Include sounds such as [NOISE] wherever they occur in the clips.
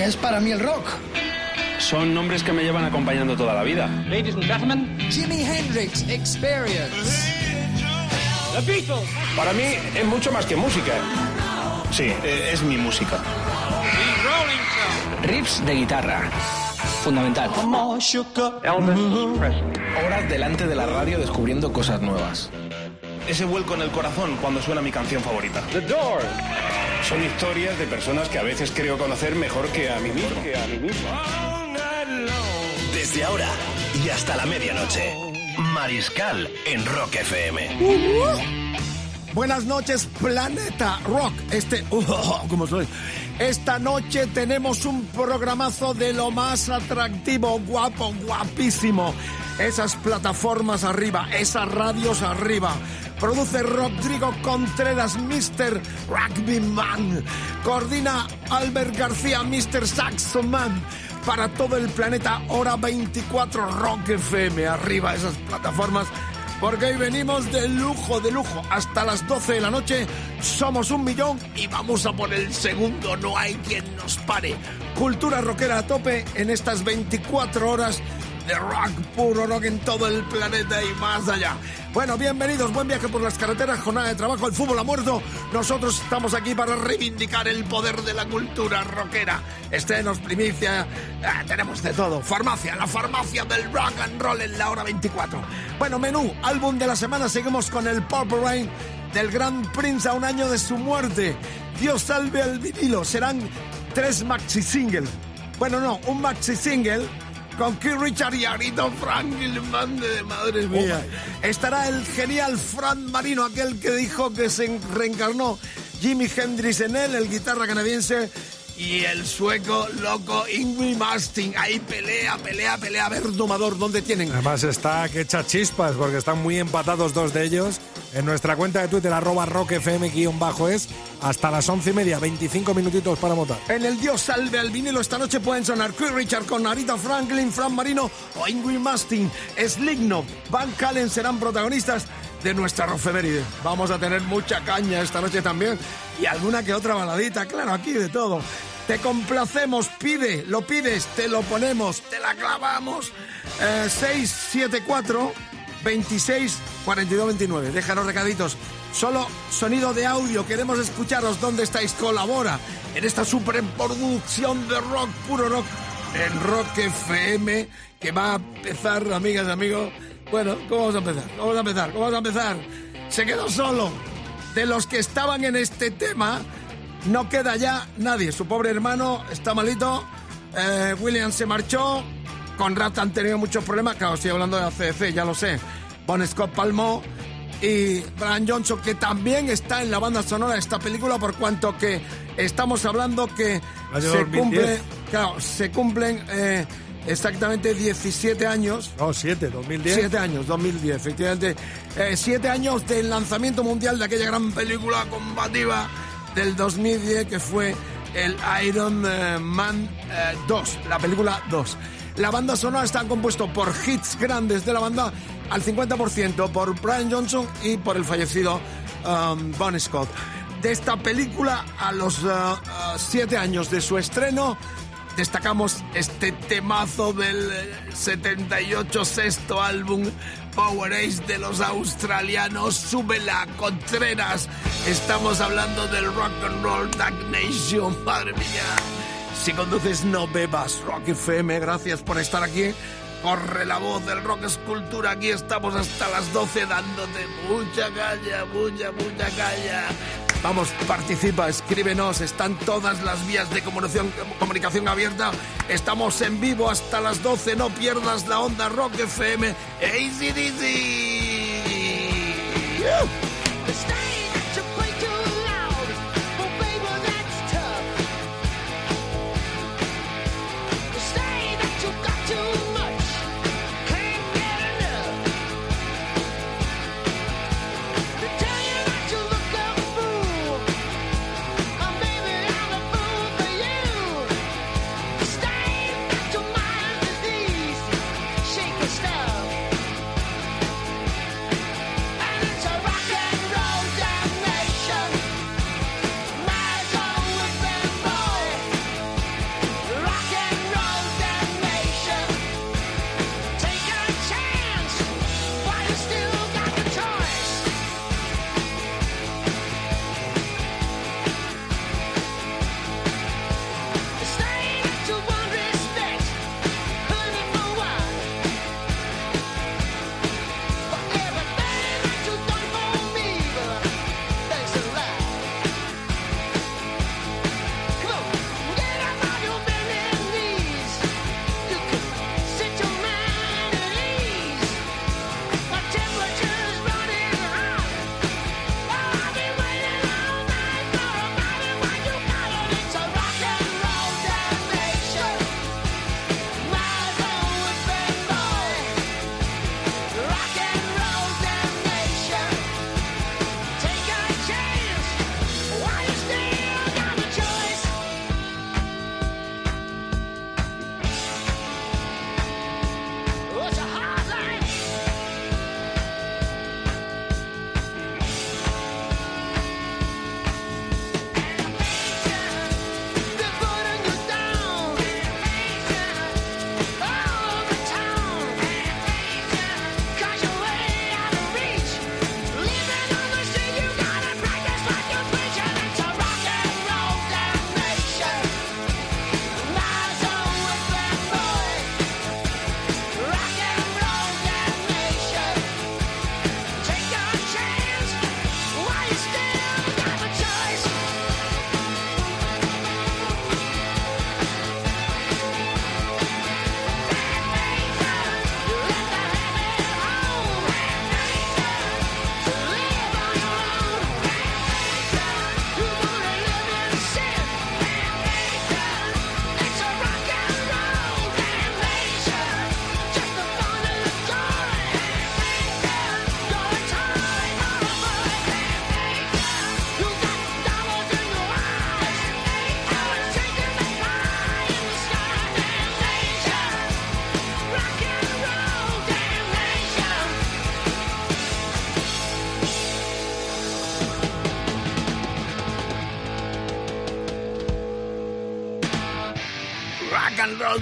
¿Qué es para mí el rock? Son nombres que me llevan acompañando toda la vida. Ladies and gentlemen, Jimi Hendrix Experience. The Beatles. Para mí es mucho más que música. Sí, eh, es mi música. The Rolling Stones. Riffs de guitarra. Fundamental. Elvis Presley. Horas delante de la radio descubriendo cosas nuevas. Ese vuelco en el corazón cuando suena mi canción favorita. The Doors. Son historias de personas que a veces creo conocer mejor que a mí mismo. Que a mí mismo. Desde ahora y hasta la medianoche. Mariscal en Rock FM. Buenas noches, Planeta Rock. Este, [LAUGHS] ¿cómo soy? Esta noche tenemos un programazo de lo más atractivo, guapo, guapísimo. Esas plataformas arriba, esas radios arriba. Produce Rodrigo Contreras, Mr. Rugby Man. Coordina Albert García, Mr. Saxo Man. Para todo el planeta, hora 24 Rock FM. Arriba esas plataformas porque hoy venimos de lujo, de lujo. Hasta las 12 de la noche somos un millón y vamos a por el segundo. No hay quien nos pare. Cultura rockera a tope en estas 24 horas rock, puro rock en todo el planeta y más allá. Bueno, bienvenidos, buen viaje por las carreteras, jornada de trabajo, el fútbol ha muerto. Nosotros estamos aquí para reivindicar el poder de la cultura rockera. Estrenos, primicia, ah, tenemos de todo. Farmacia, la farmacia del rock and roll en la hora 24. Bueno, menú, álbum de la semana, seguimos con el Purple Rain del Gran Prince a un año de su muerte. Dios salve al vinilo, serán tres maxi single. Bueno, no, un maxi single con Keith Richard y Arito Franklin, mande de madre mía. Estará el genial Fran Marino, aquel que dijo que se reencarnó Jimi Hendrix en él, el guitarra canadiense, y el sueco loco Ingrid Mastin. Ahí pelea, pelea, pelea. A ver, domador, ¿dónde tienen? Además está que echa chispas porque están muy empatados dos de ellos. En nuestra cuenta de Twitter, arroba rockfm-es, hasta las once y media, 25 minutitos para votar. En el Dios salve al vinilo esta noche pueden sonar Chris Richard con Arita Franklin, Fran Marino o Ingrid Mastin. Sligno, Van Calen serán protagonistas de nuestra Rofeveride. Vamos a tener mucha caña esta noche también y alguna que otra baladita, claro, aquí de todo. Te complacemos, pide, lo pides, te lo ponemos, te la clavamos. Eh, 674 26 42 29. Déjanos recaditos. Solo sonido de audio. Queremos escucharos. ¿Dónde estáis? Colabora en esta superproducción de rock, puro rock, en Rock FM, que va a empezar, amigas y amigos. Bueno, ¿cómo vamos a empezar? ¿Cómo vamos a empezar? ¿Cómo vamos a empezar? Se quedó solo. De los que estaban en este tema, no queda ya nadie. Su pobre hermano está malito. Eh, William se marchó. Con Rat han tenido muchos problemas. Claro, estoy hablando de ACDC, ya lo sé. Bon Scott palmó. Y Brian Johnson, que también está en la banda sonora de esta película, por cuanto que estamos hablando que se 2010. cumple, claro, se cumplen eh, exactamente 17 años No, 7, 2010. Siete años, 2010, efectivamente. Eh, siete años del lanzamiento mundial de aquella gran película combativa del 2010 que fue el Iron eh, Man eh, 2, la película 2. La banda sonora está compuesto por hits grandes de la banda al 50% por Brian Johnson y por el fallecido um, Bon Scott. De esta película a los uh, uh, siete años de su estreno destacamos este temazo del eh, 78 sexto álbum Power Ace de los australianos. Súbela Contreras. Estamos hablando del rock and roll Dark madre mía. Si conduces no bebas Rock FM gracias por estar aquí corre la voz del rock escultura aquí estamos hasta las 12 dándote mucha caña mucha mucha caña Vamos, participa, escríbenos, están todas las vías de comunicación, abierta. Estamos en vivo hasta las 12, no pierdas la onda Rock FM ACDC. Shake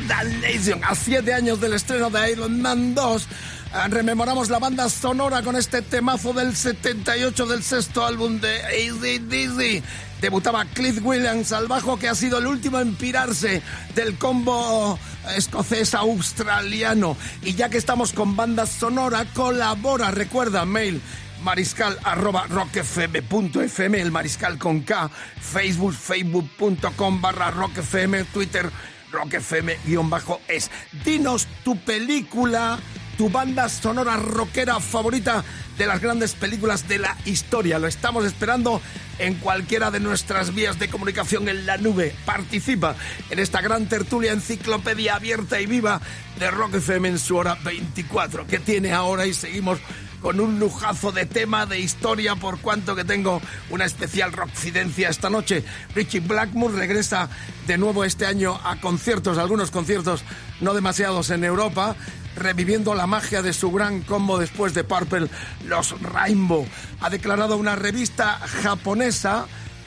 Roll Nation. A siete años del estreno de Iron Man 2, eh, rememoramos la banda sonora con este temazo del 78 del sexto álbum de ACDC. Debutaba Cliff Williams al bajo, que ha sido el último en pirarse del combo escocés australiano. Y ya que estamos con banda sonora, colabora, recuerda, mail mariscal arroba rockfm.fm, el mariscal con K, Facebook, facebook.com barra rockfm, Twitter rockfm-es. Dinos tu película, tu banda sonora rockera favorita de las grandes películas de la historia. Lo estamos esperando en cualquiera de nuestras vías de comunicación en la nube. Participa en esta gran tertulia enciclopedia abierta y viva de Rock FM en su hora 24, que tiene ahora y seguimos con un lujazo de tema, de historia, por cuanto que tengo una especial rockcidencia esta noche. Richie Blackmore regresa de nuevo este año a conciertos, algunos conciertos no demasiados en Europa, reviviendo la magia de su gran combo después de Purple, los Rainbow. Ha declarado una revista japonesa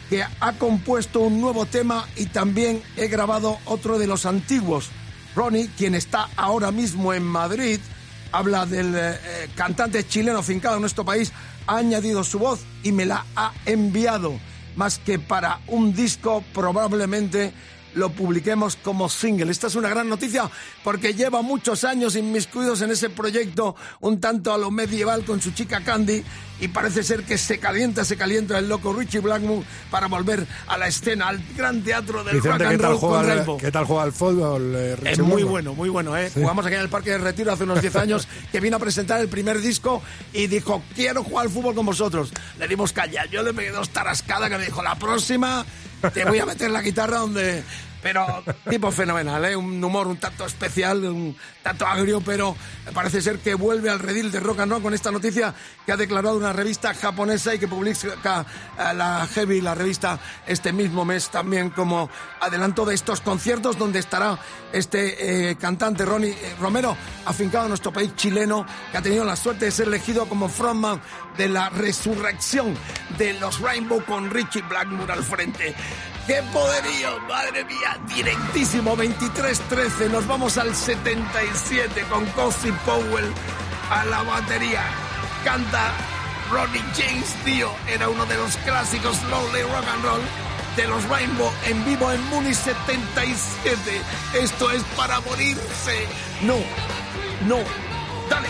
que ha compuesto un nuevo tema y también he grabado otro de los antiguos. Ronnie, quien está ahora mismo en Madrid, habla del eh, eh, cantante chileno fincado en nuestro país, ha añadido su voz y me la ha enviado. Más que para un disco, probablemente lo publiquemos como single. Esta es una gran noticia porque lleva muchos años inmiscuidos en ese proyecto un tanto a lo medieval con su chica Candy y parece ser que se calienta, se calienta el loco Richie Blackmore para volver a la escena, al gran teatro del Vicente, rock and ¿qué tal roll con juega, Rainbow. ¿qué tal juega al fútbol? eh, Es Richie muy Blackmore? bueno, muy bueno, ¿eh? Jugamos aquí en el Parque de Retiro hace unos 10 [LAUGHS] años, que vino a presentar el primer disco y dijo, quiero jugar al fútbol con vosotros. Le dimos caña. Yo le pegué dos tarascadas que me dijo, la próxima te voy a meter la guitarra donde... Pero tipo fenomenal, ¿eh? Un humor un tanto especial, un tanto agrio, pero parece ser que vuelve al redil de rock and roll con esta noticia que ha declarado una revista japonesa y que publica eh, la Heavy, la revista, este mismo mes también como adelanto de estos conciertos donde estará este eh, cantante Ronnie eh, Romero, afincado en nuestro país chileno, que ha tenido la suerte de ser elegido como frontman de la resurrección de los Rainbow con Richie Blackmore al frente. ¡Qué poderío! ¡Madre mía! Directísimo, 23-13. Nos vamos al 77 con Cozy Powell a la batería. Canta Ronnie James Dio. Era uno de los clásicos Lonely Rock and Roll de los Rainbow en vivo en Muni 77. Esto es para morirse. No, no. Dale.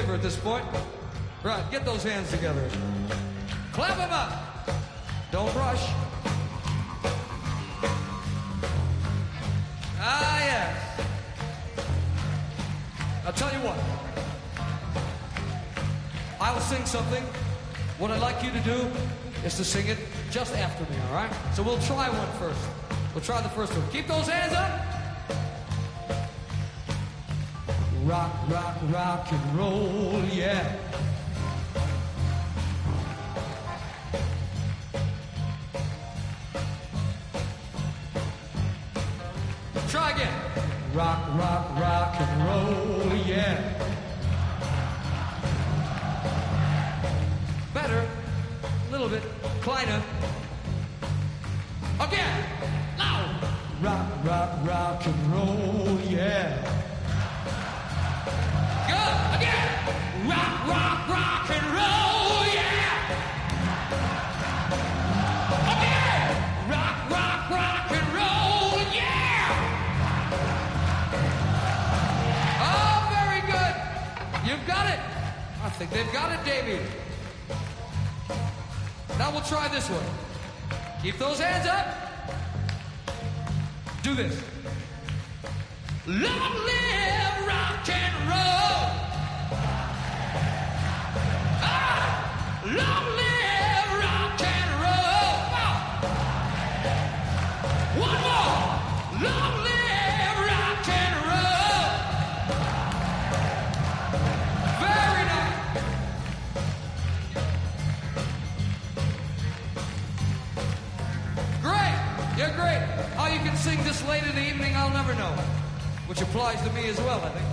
Favor at this point. Right, get those hands together. Clap them up. Don't rush. Ah, yes. I'll tell you what. I'll sing something. What I'd like you to do is to sing it just after me, all right? So we'll try one first. We'll try the first one. Keep those hands up. Rock, rock, rock and roll, yeah. This. Applies to me as well, I think.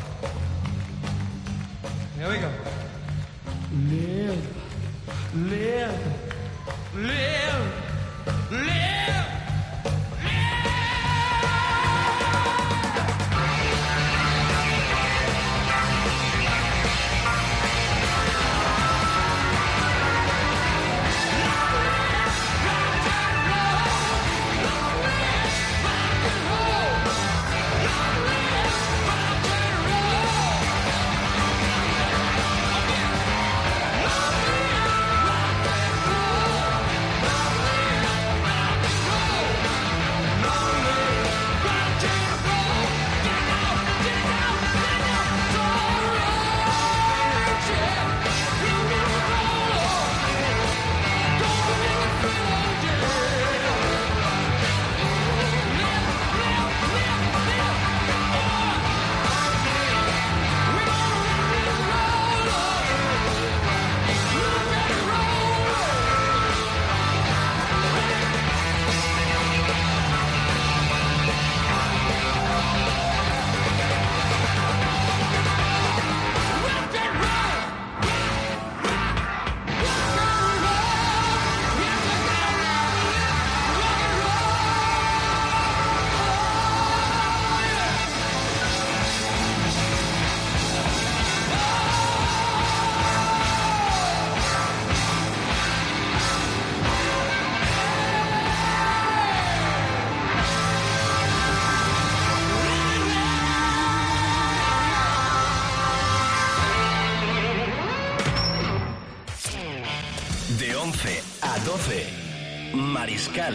Mariscal.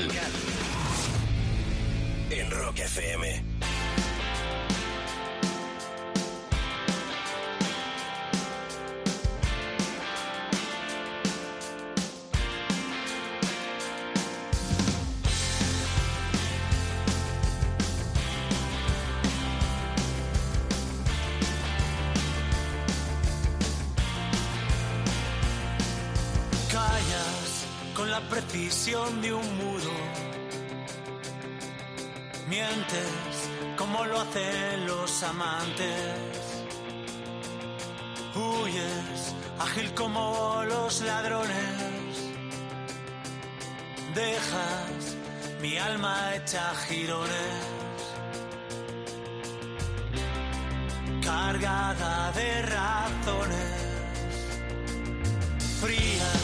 En Rock FM. De un mudo. Mientes como lo hacen los amantes. Huyes ágil como los ladrones. Dejas mi alma hecha girones. Cargada de razones fría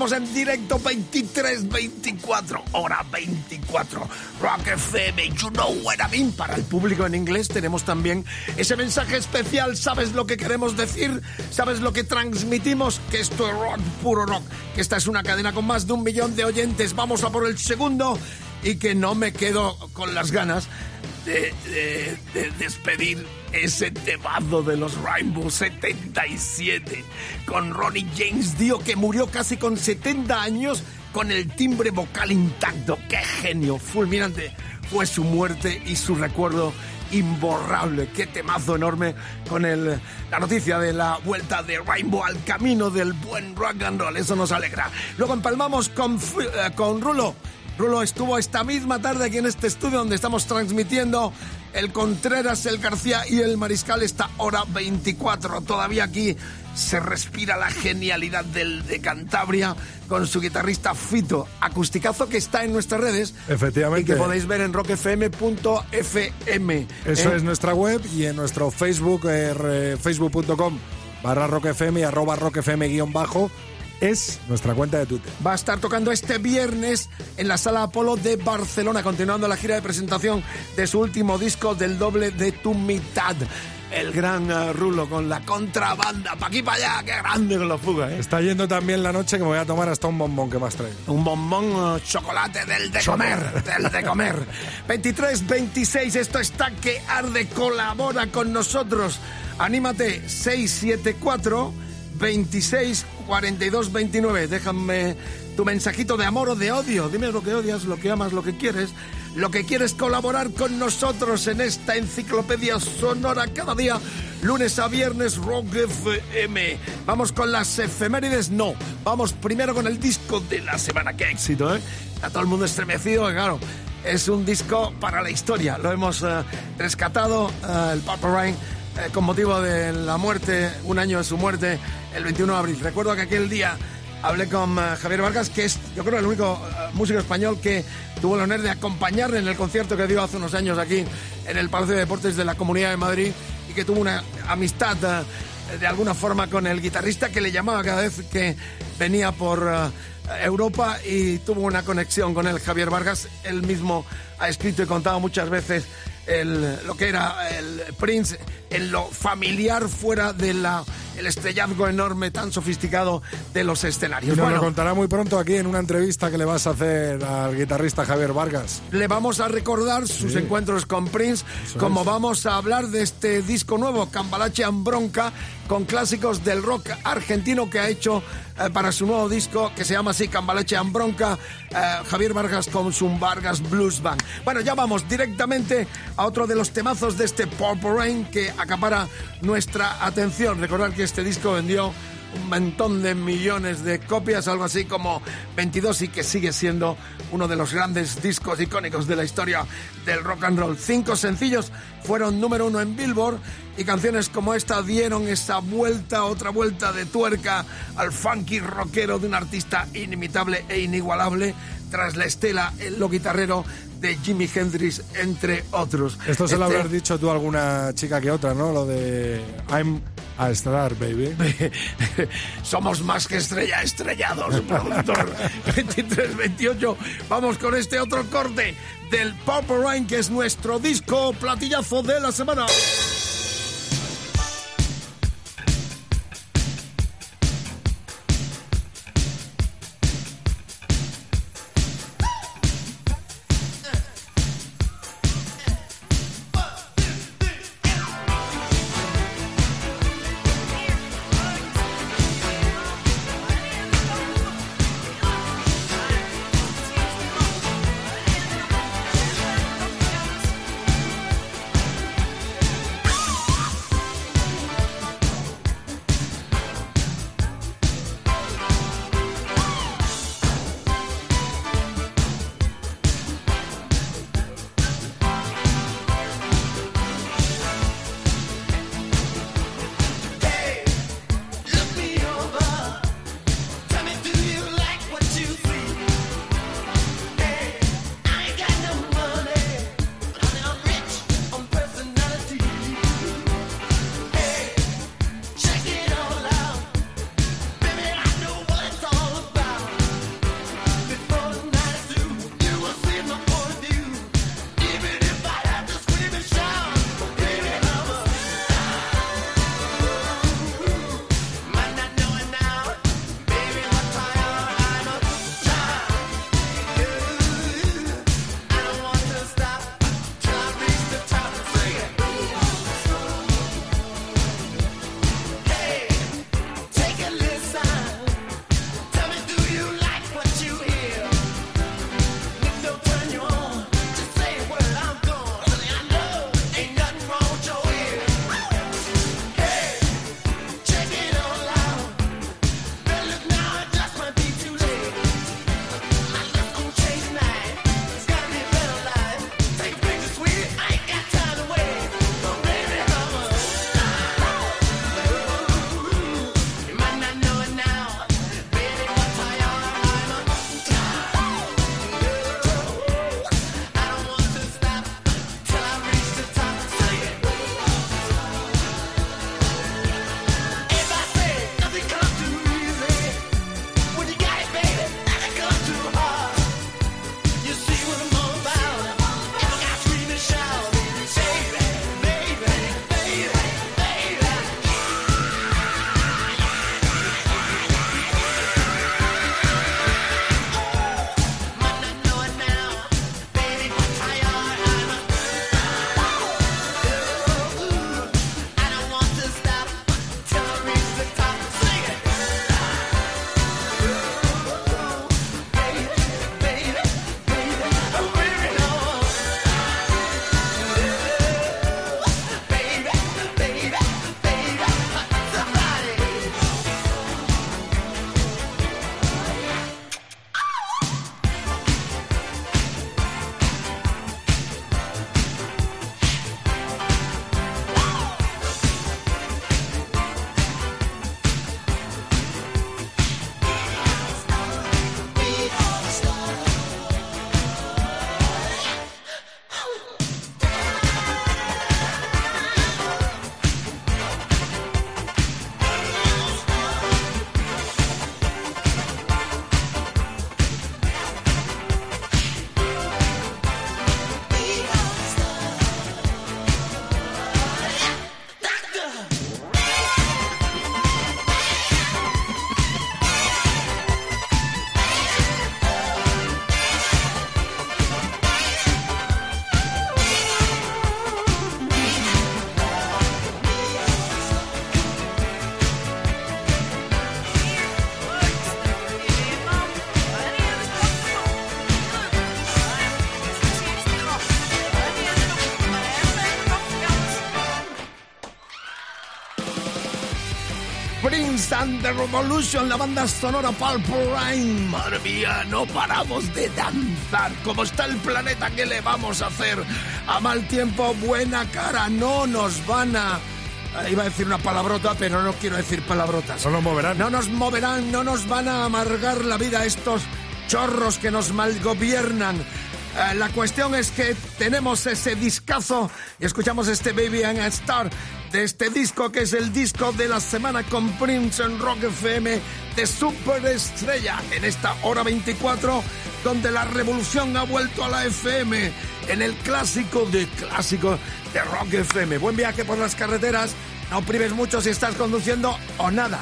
Estamos en directo 23-24, hora 24. Rock FM, you know what I mean. Para el público en inglés tenemos también ese mensaje especial. ¿Sabes lo que queremos decir? ¿Sabes lo que transmitimos? Que esto es rock, puro rock. Que esta es una cadena con más de un millón de oyentes. Vamos a por el segundo y que no me quedo con las ganas de, de- de despedir ese temazo de los Rainbow 77 con Ronnie James Dio que murió casi con 70 años con el timbre vocal intacto. ¡Qué genio! Fulminante fue su muerte y su recuerdo imborrable. ¡Qué temazo enorme con el, la noticia de la vuelta de Rainbow al camino del buen rock and roll! Eso nos alegra. Luego empalmamos con, eh, con Rulo. Rulo estuvo esta misma tarde aquí en este estudio donde estamos transmitiendo el Contreras, el García y el Mariscal esta hora 24. Todavía aquí se respira la genialidad del de Cantabria con su guitarrista Fito, acusticazo que está en nuestras redes Efectivamente. y que podéis ver en rockfm.fm. Eso ¿eh? es nuestra web y en nuestro Facebook, eh, facebook.com barra rockfm y arroba rockfm guion bajo es nuestra cuenta de Twitter. va a estar tocando este viernes en la Sala Apolo de Barcelona, continuando la gira de presentación de su último disco del doble de tu mitad. El gran eh, Rulo con la contrabanda, pa' aquí, pa' allá, qué grande con la fuga, ¿eh? Está yendo también la noche que me voy a tomar hasta un bombón que más trae. Un bombón eh, chocolate del de comer, del de comer. [LAUGHS] 23, 26, esto está que arde, colabora con nosotros. Anímate, 674 26 42 29. Déjame tu mensajito de amor o de odio. Dime lo que odias, lo que amas, lo que quieres. Lo que quieres colaborar con nosotros en esta enciclopedia sonora cada día, lunes a viernes, Rock FM. Vamos con las efemérides, no. Vamos primero con el disco de la semana. Qué éxito, ¿eh? A todo el mundo estremecido, claro. Es un disco para la historia. Lo hemos eh, rescatado, eh, el Purple Rain, eh, con motivo de la muerte, un año de su muerte, el 21 de abril. Recuerdo que aquel día hablé con eh, Javier Vargas, que es, yo creo, el único eh, músico español que tuvo el honor de acompañarle en el concierto que dio hace unos años aquí en el Palacio de Deportes de la Comunidad de Madrid y que tuvo una amistad eh, de alguna forma con el guitarrista que le llamaba cada vez que venía por Europa y tuvo una conexión con él, Javier Vargas. Él mismo ha escrito y contado muchas veces el- lo que era el Prince en lo familiar fuera de la el estrellazgo enorme, tan sofisticado de los Y escenarios. nos Bueno, lo contará muy pronto aquí en una entrevista que le vas a hacer al guitarrista Javier Vargas. le vamos a recordar sus Sí. encuentros con Prince, Eso como es. vamos a hablar de este disco nuevo, Cambalache Ambronca, con clásicos del rock argentino que ha hecho eh, para su nuevo disco, que se llama así, Cambalache Ambronca, eh, Javier Vargas con su Vargas Blues Band. Bueno, ya vamos directamente a otro de los temazos de este Purple Rain que acapara nuestra atención. Recordar que este disco vendió un montón de millones de copias, algo así como 22 y que sigue siendo uno de los grandes discos icónicos de la historia del rock and roll. Cinco sencillos fueron número uno en Billboard y canciones como esta dieron esa vuelta, otra vuelta de tuerca al funky rockero de un artista inimitable e inigualable tras la estela en lo guitarrero de Jimi Hendrix, entre otros. Esto se lo Este- habrás dicho tú a alguna chica que otra, ¿no? Lo de I'm a star, baby. [LAUGHS] Somos más que estrella, estrellados, productor. [LAUGHS] 23-28. Vamos con este otro corte del Purple Rain, que es nuestro disco platillazo de la semana. The Revolution, la banda sonora Rain. Madre mía, no paramos de danzar. ¿Cómo está el planeta? ¿Qué le vamos a hacer? A mal tiempo, buena cara. No nos van a... eh, Iba a decir una palabrota, pero no quiero decir palabrotas. No nos moverán. No nos moverán, no nos van a amargar la vida estos chorros que nos malgobiernan. Eh, la cuestión es que tenemos ese discazo y escuchamos este Baby and a Star de este disco que es el disco de la semana con Prince en Rock FM de Superestrella en esta hora 24 donde la revolución ha vuelto a la FM en el clásico de clásico de Rock FM. Buen viaje por las carreteras, no prives mucho si estás conduciendo o nada.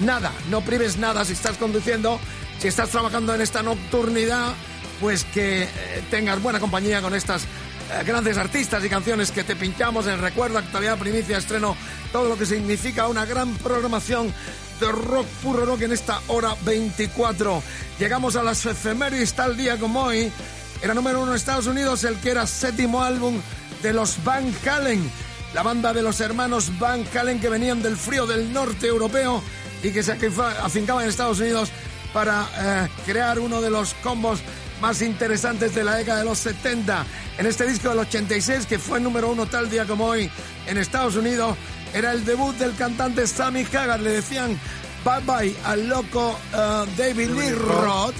Nada, no prives nada si estás conduciendo, si estás trabajando en esta nocturnidad, pues que eh, tengas buena compañía con estas grandes artistas y canciones que te pinchamos en recuerdo, actualidad, primicia, estreno, todo lo que significa una gran programación de rock puro rock en esta hora 24. Llegamos a las efemérides tal día como hoy. Era número uno en Estados Unidos el que era séptimo álbum de los Van Halen, la banda de los hermanos Van Halen que venían del frío del norte europeo y que se afincaban en Estados Unidos para eh, crear uno de los combos más interesantes de la década de los 70. En este disco del 86, que fue número uno tal día como hoy en Estados Unidos, era el debut del cantante Sammy Hagar. Le decían bye bye al loco eh, David Lee Roth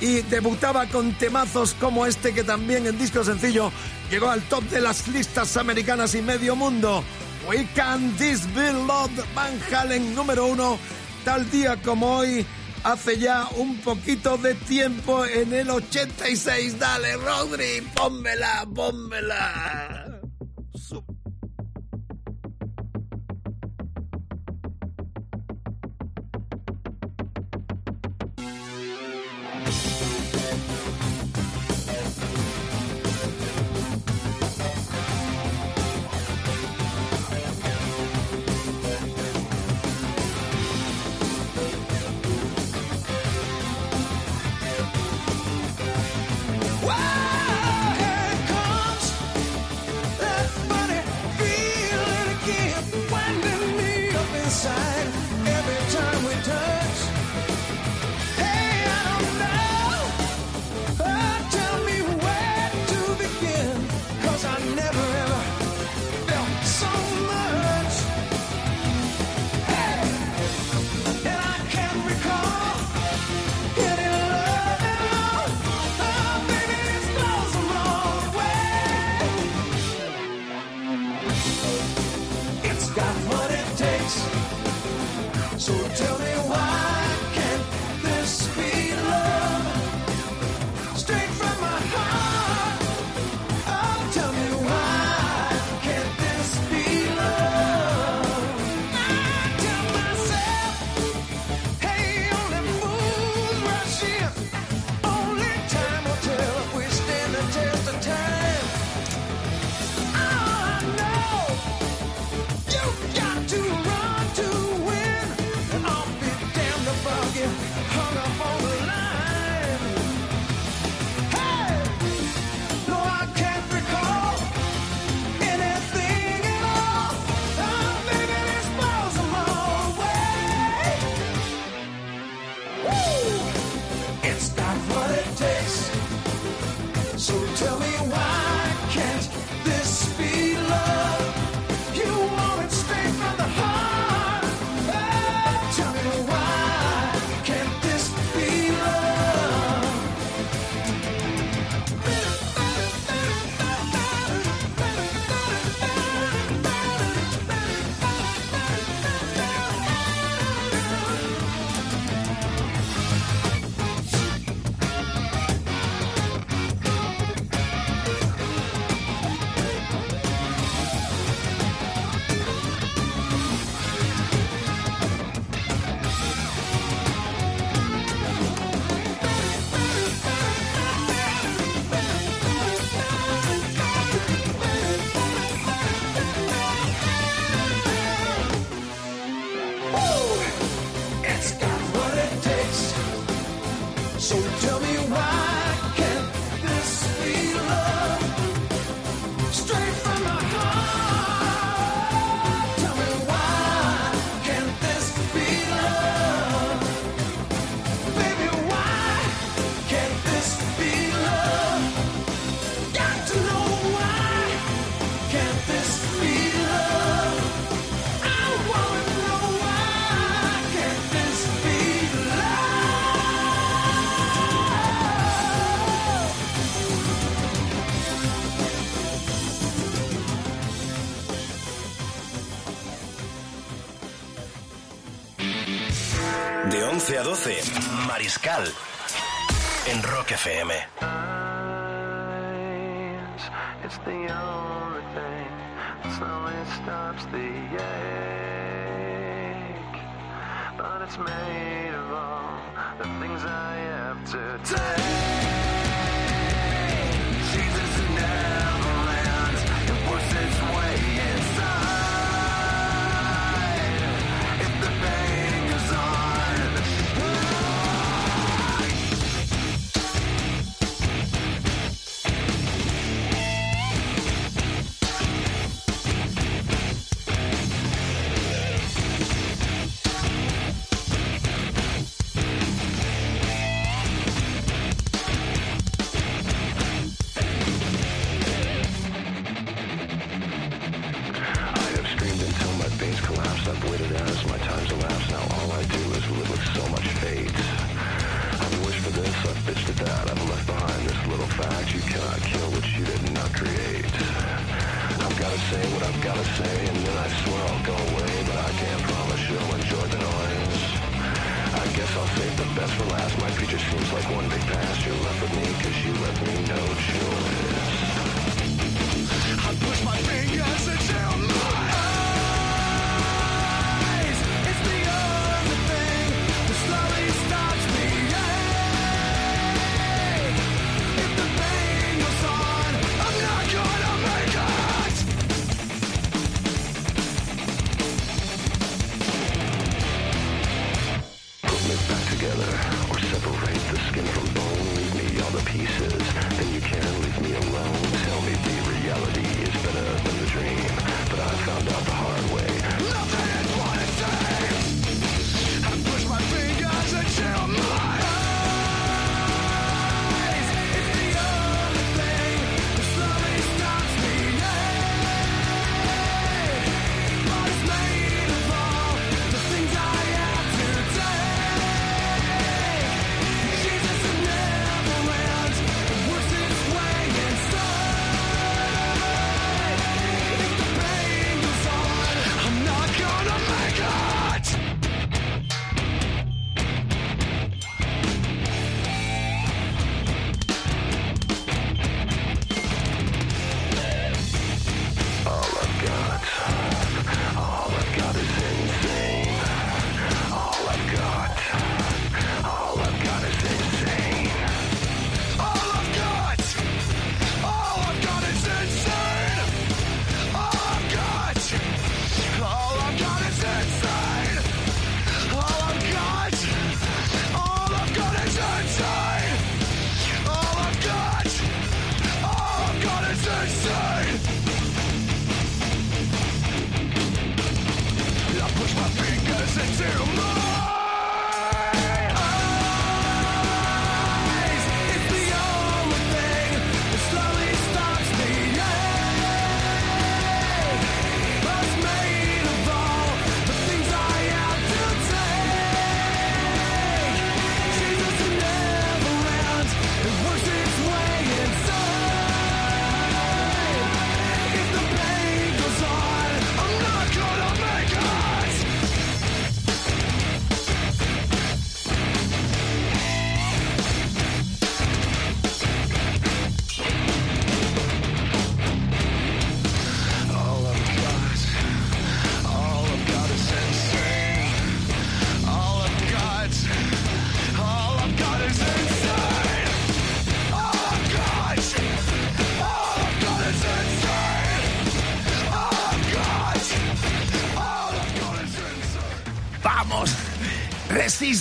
y debutaba con temazos como este que también en disco sencillo llegó al top de las listas americanas y medio mundo. We Can This Be Love, Van Halen número uno, tal día como hoy, hace ya un poquito de tiempo en el 86. Dale, Rodri, pónmela, pónmela. Mariscal en Rock FM.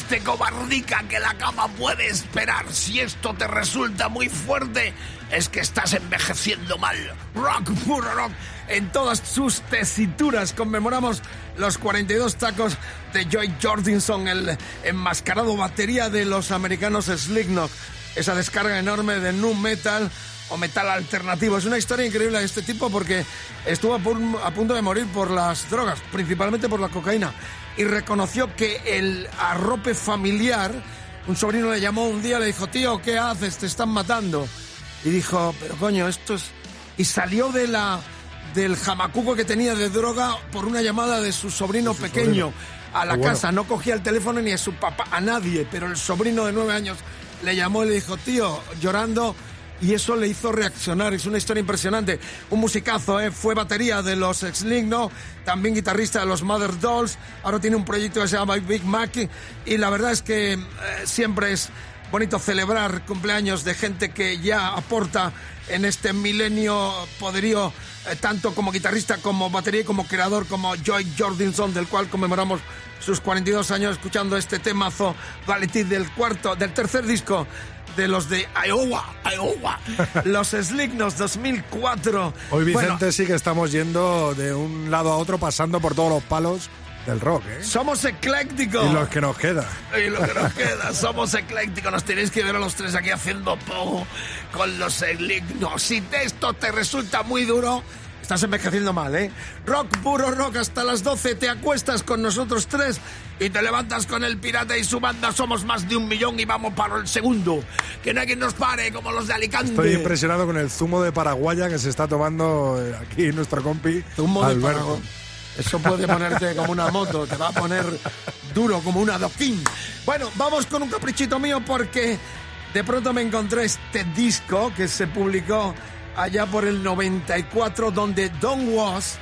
este cobardica que la cama puede esperar. Si esto te resulta muy fuerte, es que estás envejeciendo mal. Rock, puro rock. En todas sus tesituras conmemoramos los 42 tacos de Joy Jordinson, el enmascarado batería de los americanos Slicknock. Esa descarga enorme de nu metal o metal alternativo. Es una historia increíble de este tipo porque estuvo a, punto de morir por las drogas, principalmente por la cocaína y reconoció que el arrope familiar, un sobrino le llamó un día, le dijo, tío, ¿qué haces? Te están matando. Y dijo, pero coño, esto es... Y salió de la, del jamacuco que tenía de droga por una llamada de su sobrino pequeño a la casa. No cogía el teléfono ni a su papá, a nadie, pero el sobrino de nueve años le llamó y le dijo, tío, llorando, y eso le hizo reaccionar, es una historia impresionante. Un musicazo, ¿eh? fue batería de los Sling, ¿no? También guitarrista de los Mother Dolls. Ahora tiene un proyecto que se llama Big Mac. Y la verdad es que eh, siempre es bonito celebrar cumpleaños de gente que ya aporta en este milenio poderío, eh, tanto como guitarrista, como batería y como creador, como Joy Jordinson, del cual conmemoramos sus 42 años escuchando este temazo Valentí del cuarto, del tercer disco de los de Iowa, Iowa, [LAUGHS] los Slignos 2004. Hoy Bueno, Vicente sí que estamos yendo de un lado a otro pasando por todos los palos del rock, ¿eh? somos eclécticos. Y los que nos queda. Y lo que nos queda, somos eclécticos. Nos tenéis que ver a los tres aquí haciendo pogo con los elignos. Si esto te resulta muy duro, estás envejeciendo mal, ¿eh? Rock, puro rock, hasta las 12 te acuestas con nosotros tres y te levantas con el pirata y su banda. Somos más de un millón y vamos para el segundo. Que no hay quien nos pare, como los de Alicante. Estoy impresionado con el zumo de paraguaya que se está tomando eh, aquí nuestro compi. Zumo de Alberto. Paraguay. Eso puede ponerte como una moto, te va a poner duro como una adoquín. Bueno, vamos con un caprichito mío porque de pronto me encontré este disco que se publicó allá por el 94 donde Don Was,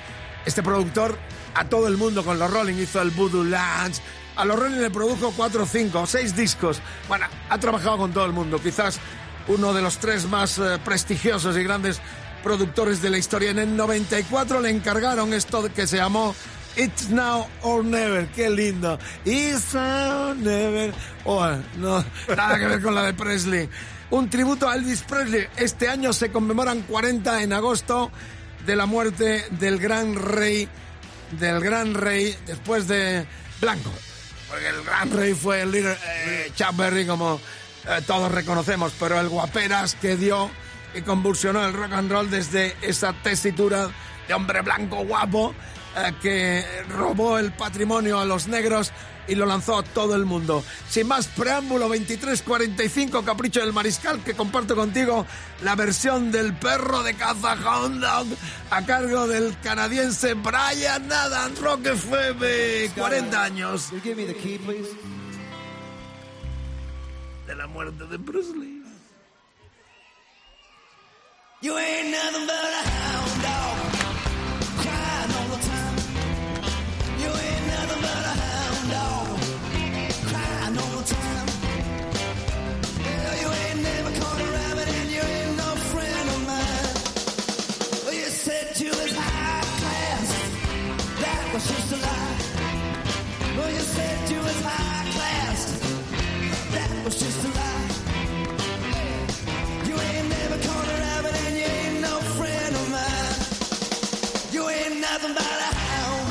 este productor, a todo el mundo con los Rolling hizo el Voodoo Lounge. A los Rolling le produjo cuatro, cinco, seis discos. Bueno, ha trabajado con todo el mundo. Quizás uno de los tres más eh, prestigiosos y grandes productores de la historia. En el 94 le encargaron esto que se llamó It's Now or Never. Qué lindo. It's Now or Never. Oh, no, nada que ver con la de Presley. Un tributo a Elvis Presley. Este año se conmemoran 40 en agosto de la muerte del gran rey, del gran rey después de Blanco. Porque el gran rey fue el líder eh, Chuck Berry, como eh, todos reconocemos, pero el guaperas que dio y convulsionó el rock and roll desde esa tesitura de hombre blanco guapo eh, que robó el patrimonio a los negros y lo lanzó a todo el mundo. Sin más preámbulo, 2345 Capricho del Mariscal, que comparto contigo la versión del perro de caza Hound Dog a cargo del canadiense Brian Adams, Rock FM, 40 años. De la muerte de Bruce Lee. You ain't nothing but a hound dog, laughing about a hound.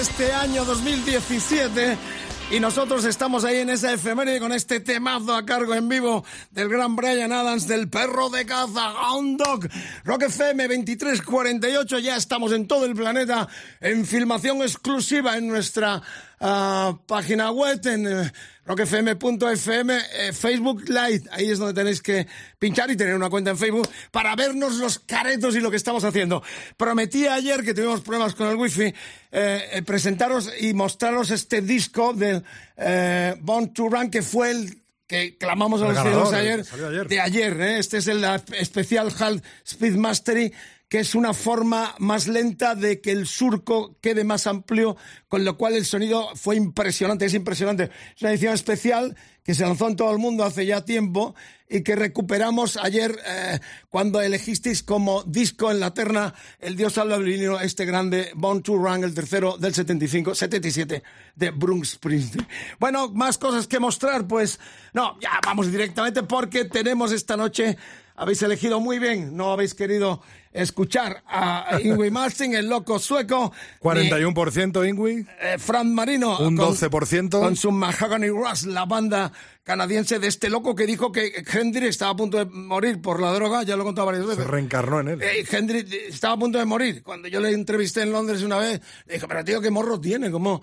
Este año 2017. Y nosotros estamos ahí en esa efeméride con este temazo a cargo en vivo del gran Brian Adams, del perro de caza, Hound Dog. Rock FM 2348, ya estamos en todo el planeta en filmación exclusiva en nuestra ah, página web, en eh, rockfm.fm, eh, Facebook Live. Ahí es donde tenéis que pinchar y tener una cuenta en Facebook para vernos los caretos y lo que estamos haciendo. Prometí ayer que tuvimos problemas con el wifi, eh, presentaros y mostraros este disco del eh, Born to Run que fue el que clamamos a los cielos el ayer, de ayer. ¿eh? Este es el especial HAL Speed Mastery que es una forma más lenta de que el surco quede más amplio, con lo cual el sonido fue impresionante, es impresionante. Es una edición especial que se lanzó en todo el mundo hace ya tiempo y que recuperamos ayer eh, cuando elegisteis como disco en la terna El Dios del vinilo, este grande Born to Run, el tercero del 75, 77 de Bruce Springsteen. Bueno, más cosas que mostrar, pues no, ya vamos directamente porque tenemos esta noche habéis elegido muy bien, no habéis querido escuchar a Ingrid Malmsteen, el loco sueco. ni, 41% Ingui, eh, Fran Marino. un con- 12%. Con su Mahogany Rush, la banda canadiense de este loco que dijo que Hendrix estaba a punto de morir por la droga, ya lo he contado varias se veces. reencarnó en él. Eh, Hendrix estaba a punto de morir. Cuando yo le entrevisté en Londres una vez, le dije, pero tío, ¿qué morro tiene? ¿Cómo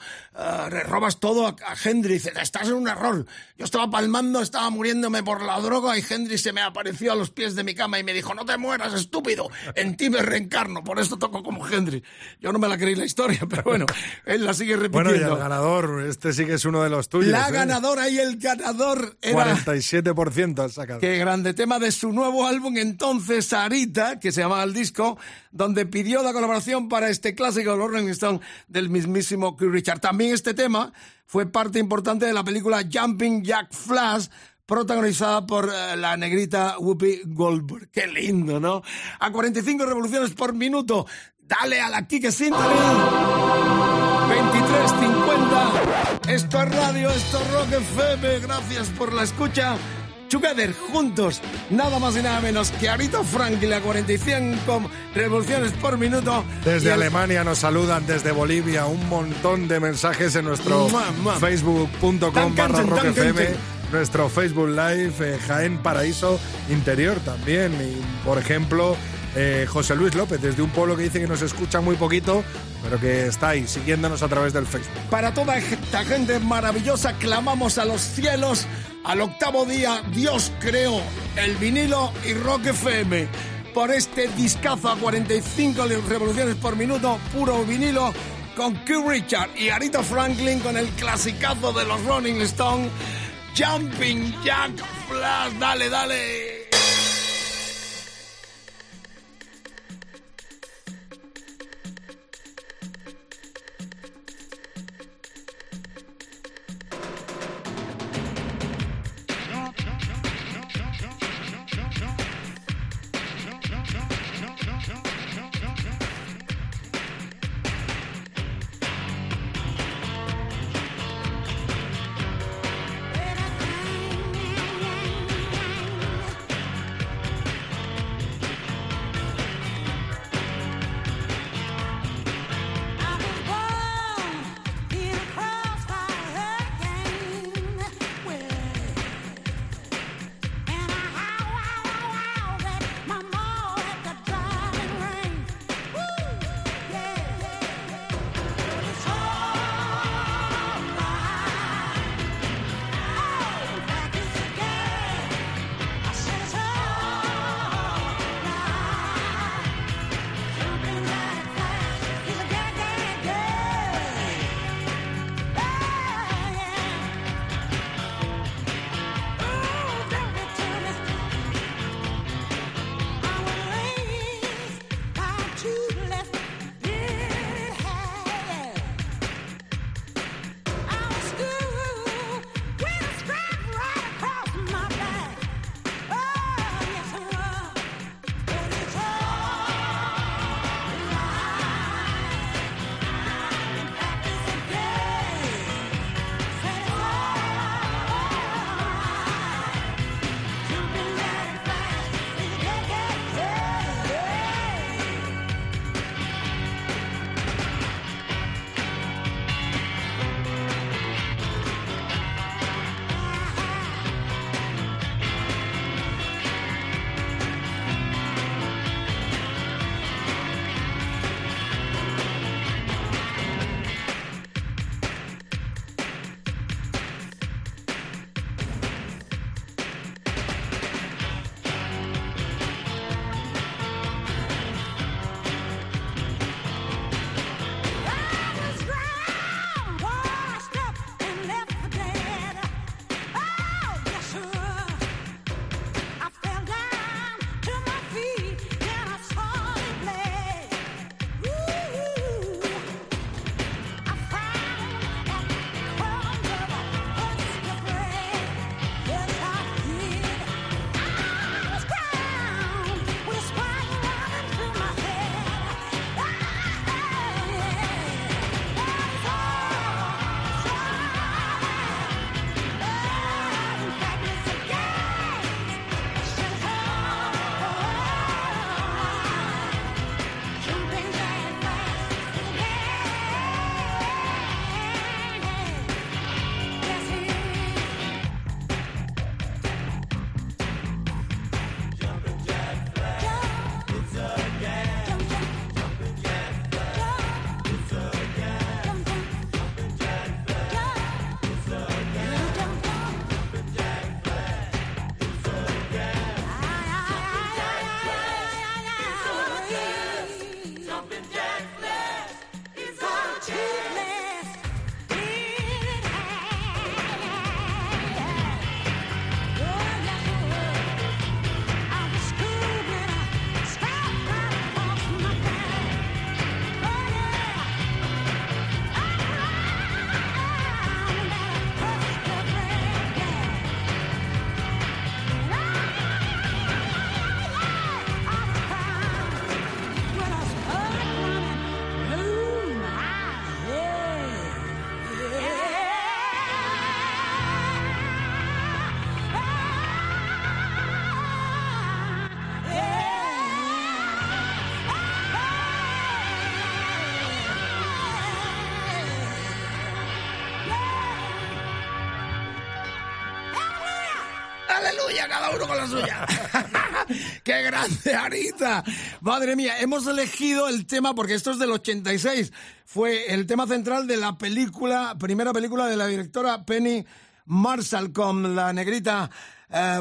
le robas todo a, a Hendrix? Dice, estás en un error. Yo estaba palmando, estaba muriéndome por la droga y Hendrix se me apareció a los pies de mi cama y me dijo, no te mueras, estúpido. En ti me reencarno, por eso toco como Hendrix. Yo no me la creí la historia, pero bueno, [LAUGHS] él la sigue Bueno, y repitiendo. el ganador, este sí que es uno de los tuyos. la ¿eh? ganadora y el ganador era... 47% has sacado. Qué grande tema de su nuevo álbum, entonces Sarita, que se llamaba el disco, donde pidió la colaboración para este clásico de los Rolling Stones del mismísimo Keith Richard. También este tema fue parte importante de la película Jumping Jack Flash, protagonizada por eh, la negrita Whoopi Goldberg. Qué lindo, ¿no? A 45 revoluciones por minuto. Dale a la Kike Sintonía. 23.50. Esto es radio, esto es Rock FM. Gracias por la escucha. Together, juntos, nada más y nada menos que Arito Franklin a 45 revoluciones por minuto. Desde el- Alemania nos saludan, desde Bolivia, un montón de mensajes en nuestro facebook.com barra nuestro Facebook Live, eh, Jaén Paraíso Interior también. Y, por ejemplo, eh, José Luis López, desde un pueblo que dice que nos escucha muy poquito, pero que está ahí, siguiéndonos a través del Facebook. Para toda esta gente maravillosa, clamamos a los cielos. Al octavo día, Dios creó el vinilo y Rock FM. Por este discazo a 45 revoluciones por minuto, puro vinilo, con Q Richard y Arita Franklin con el clasicazo de los Rolling Stones, Jumping Jack Flash. Dale, dale. Cada uno con la suya. [LAUGHS] ¡Qué grande, Arita! Madre mía, hemos elegido el tema, porque esto es del 86, fue el tema central de la película, primera película de la directora Penny Marshall con la negrita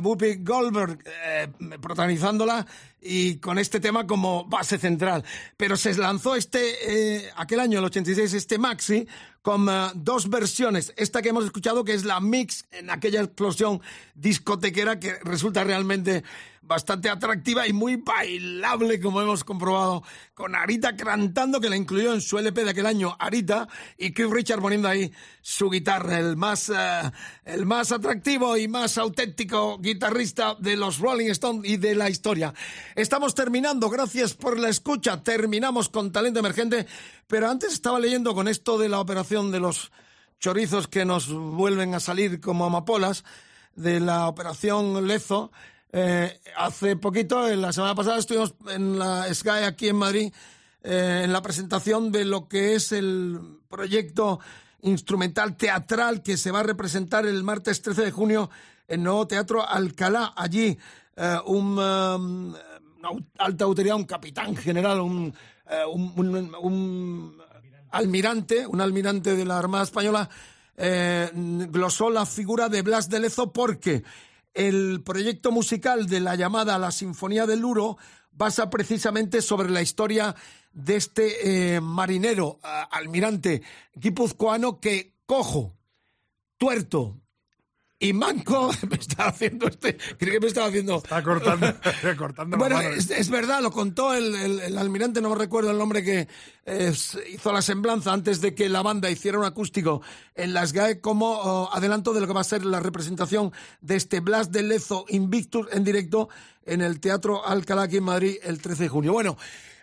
Whoopi Goldberg eh, protagonizándola y con este tema como base central. Pero se lanzó este, eh, aquel año, el 86, este maxi con dos versiones. Esta que hemos escuchado, que es la mix en aquella explosión discotequera que resulta realmente bastante atractiva y muy bailable, como hemos comprobado, con Arita cantando, que la incluyó en su LP de aquel año, Arita, y Keith Richard poniendo ahí su guitarra, el más, eh, el más atractivo y más auténtico guitarrista de los Rolling Stones y de la historia. Estamos terminando, gracias por la escucha, terminamos con Talento Emergente, pero antes estaba leyendo con esto de la operación de los chorizos que nos vuelven a salir como amapolas, de la operación Lezo, eh, hace poquito, en la semana pasada, estuvimos en la Sky aquí en Madrid, eh, en la presentación de lo que es el proyecto instrumental teatral que se va a representar el martes 13 de junio en Nuevo Teatro Alcalá. Allí eh, un, una alta autoridad, un capitán general, un, almirante, un almirante de la Armada Española, glosó la figura de Blas de Lezo porque el proyecto musical de la llamada La Sinfonía del Luro basa precisamente sobre la historia de este eh, marinero, almirante guipuzcoano que cojo, tuerto y manco [LAUGHS] me estaba haciendo este, creo que me estaba haciendo Está cortando, cortando la bueno, mano. es, es verdad, lo contó el, el- el almirante, no me recuerdo el nombre que eh, hizo la semblanza antes de que la banda hiciera un acústico en las GAE como oh, adelanto de lo que va a ser la representación de este Blas de Lezo Invictus en directo en el Teatro Alcalá aquí en Madrid el 13 de junio. Bueno,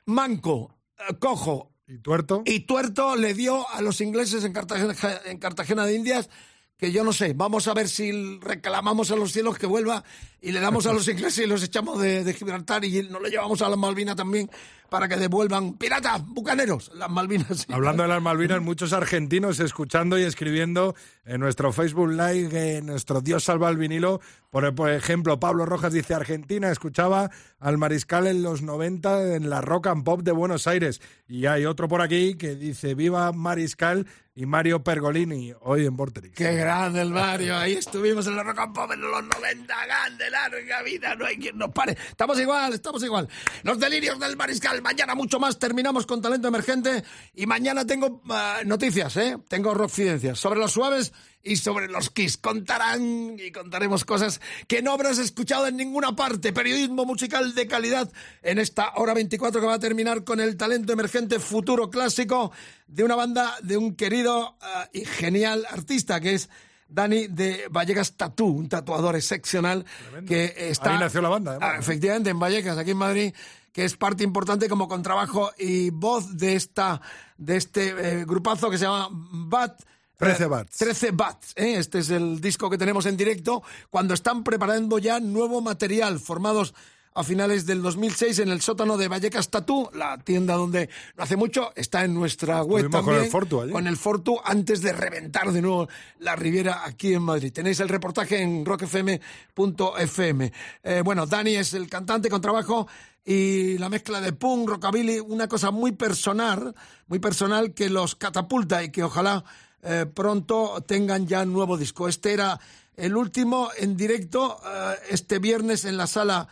Manco, eh, Cojo ¿Y tuerto? y Tuerto le dio a los ingleses en Cartagena, en Cartagena de Indias que yo no sé, vamos a ver si reclamamos a los cielos que vuelva y le damos a los [LAUGHS] ingleses y los echamos de, de Gibraltar y nos lo llevamos a las Malvinas también para que devuelvan piratas, bucaneros, las Malvinas. [LAUGHS] Hablando de las Malvinas, muchos argentinos escuchando y escribiendo en nuestro Facebook Live, en nuestro Dios salva el vinilo. Por, por ejemplo, Pablo Rojas dice, Argentina escuchaba al Mariscal en los 90 en la Rock and Pop de Buenos Aires. Y hay otro por aquí que dice, viva Mariscal y Mario Pergolini, hoy en Vorterix. Qué grande el Mario, ahí estuvimos en la Rock and Pop en los 90, grande, larga vida, no hay quien nos pare. Estamos igual, estamos igual. Los delirios del Mariscal, mañana mucho más, terminamos con Talento Emergente y mañana tengo ah, noticias, ¿eh? Tengo rockfidencias sobre los suaves y sobre los Kiss. Contarán y contaremos cosas que no habrás escuchado en ninguna parte. Periodismo musical de calidad en esta hora 24 que va a terminar con el talento emergente futuro clásico de una banda de un querido ah, y genial artista que es Dani de Vallecas Tatú, un tatuador excepcional que está... Ahí nació la banda, además. Ah, efectivamente, en Vallecas, aquí en Madrid, que es parte importante como contrabajo y voz de esta de este eh, grupazo que se llama Bat. 13 eh, Bats. 13 Bats, ¿eh? este es el disco que tenemos en directo, cuando están preparando ya nuevo material, formados a finales del 2006 en el sótano de Vallecas Tatú, la tienda donde no hace mucho, está en nuestra web Estuvimos con también. el Fortu allí. Con el Fortu antes de reventar de nuevo la Riviera aquí en Madrid. Tenéis el reportaje en rockfm.fm. Eh, bueno, Dani es el cantante con trabajo y la mezcla de punk, rockabilly, una cosa muy personal, muy personal que los catapulta y que ojalá eh, pronto tengan ya nuevo disco. Este era el último en directo eh, este viernes en la sala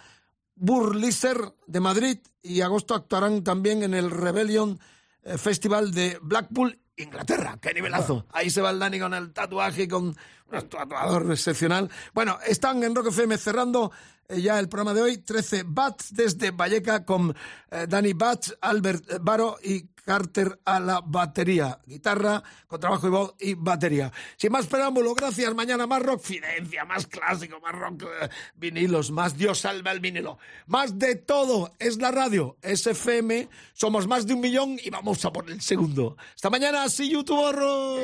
Burliser de Madrid y agosto actuarán también en el Rebellion eh, Festival de Blackpool, Inglaterra. ¡Qué nivelazo! Ahí se va el Dani con el tatuaje y con [LAUGHS] un tatuador excepcional. Bueno, están en Rock FM cerrando eh, ya el programa de hoy. 13 Bats desde Valleca con eh, Dani Bats, Albert eh, Baro y Carter a la batería. Guitarra, contrabajo y voz y batería. Sin más preámbulo, gracias. Mañana más rock fidencia, más clásico, más rock eh, vinilos, más Dios salva el vinilo. Más de todo es la radio, es FM. Somos más de un millón y vamos a por el segundo. Hasta mañana, see you tomorrow.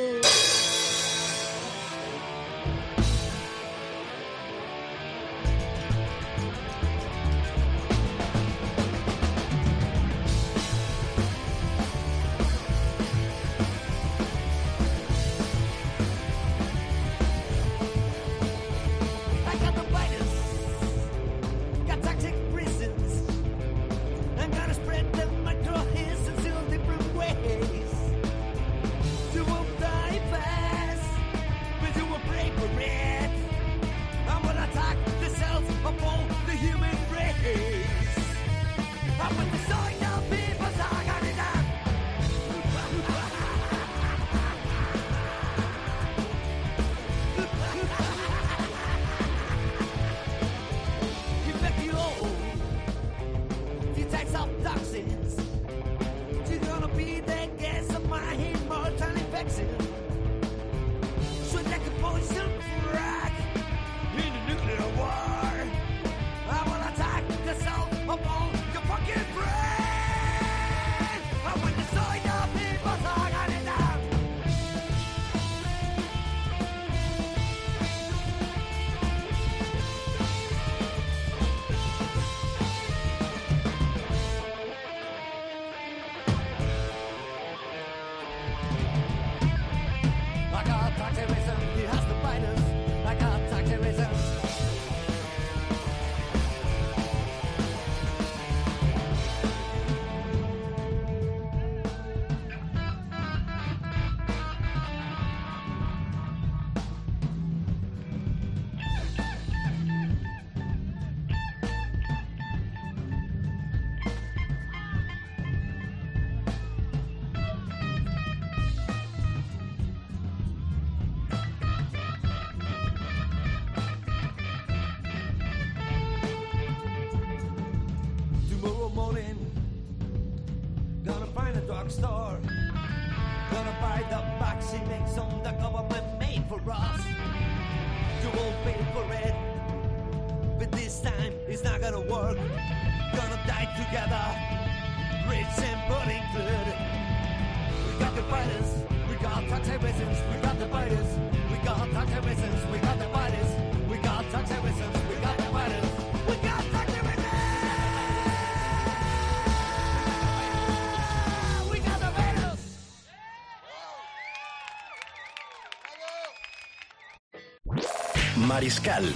Mariscal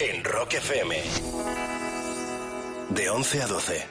en Rock FM. De 11 a 12.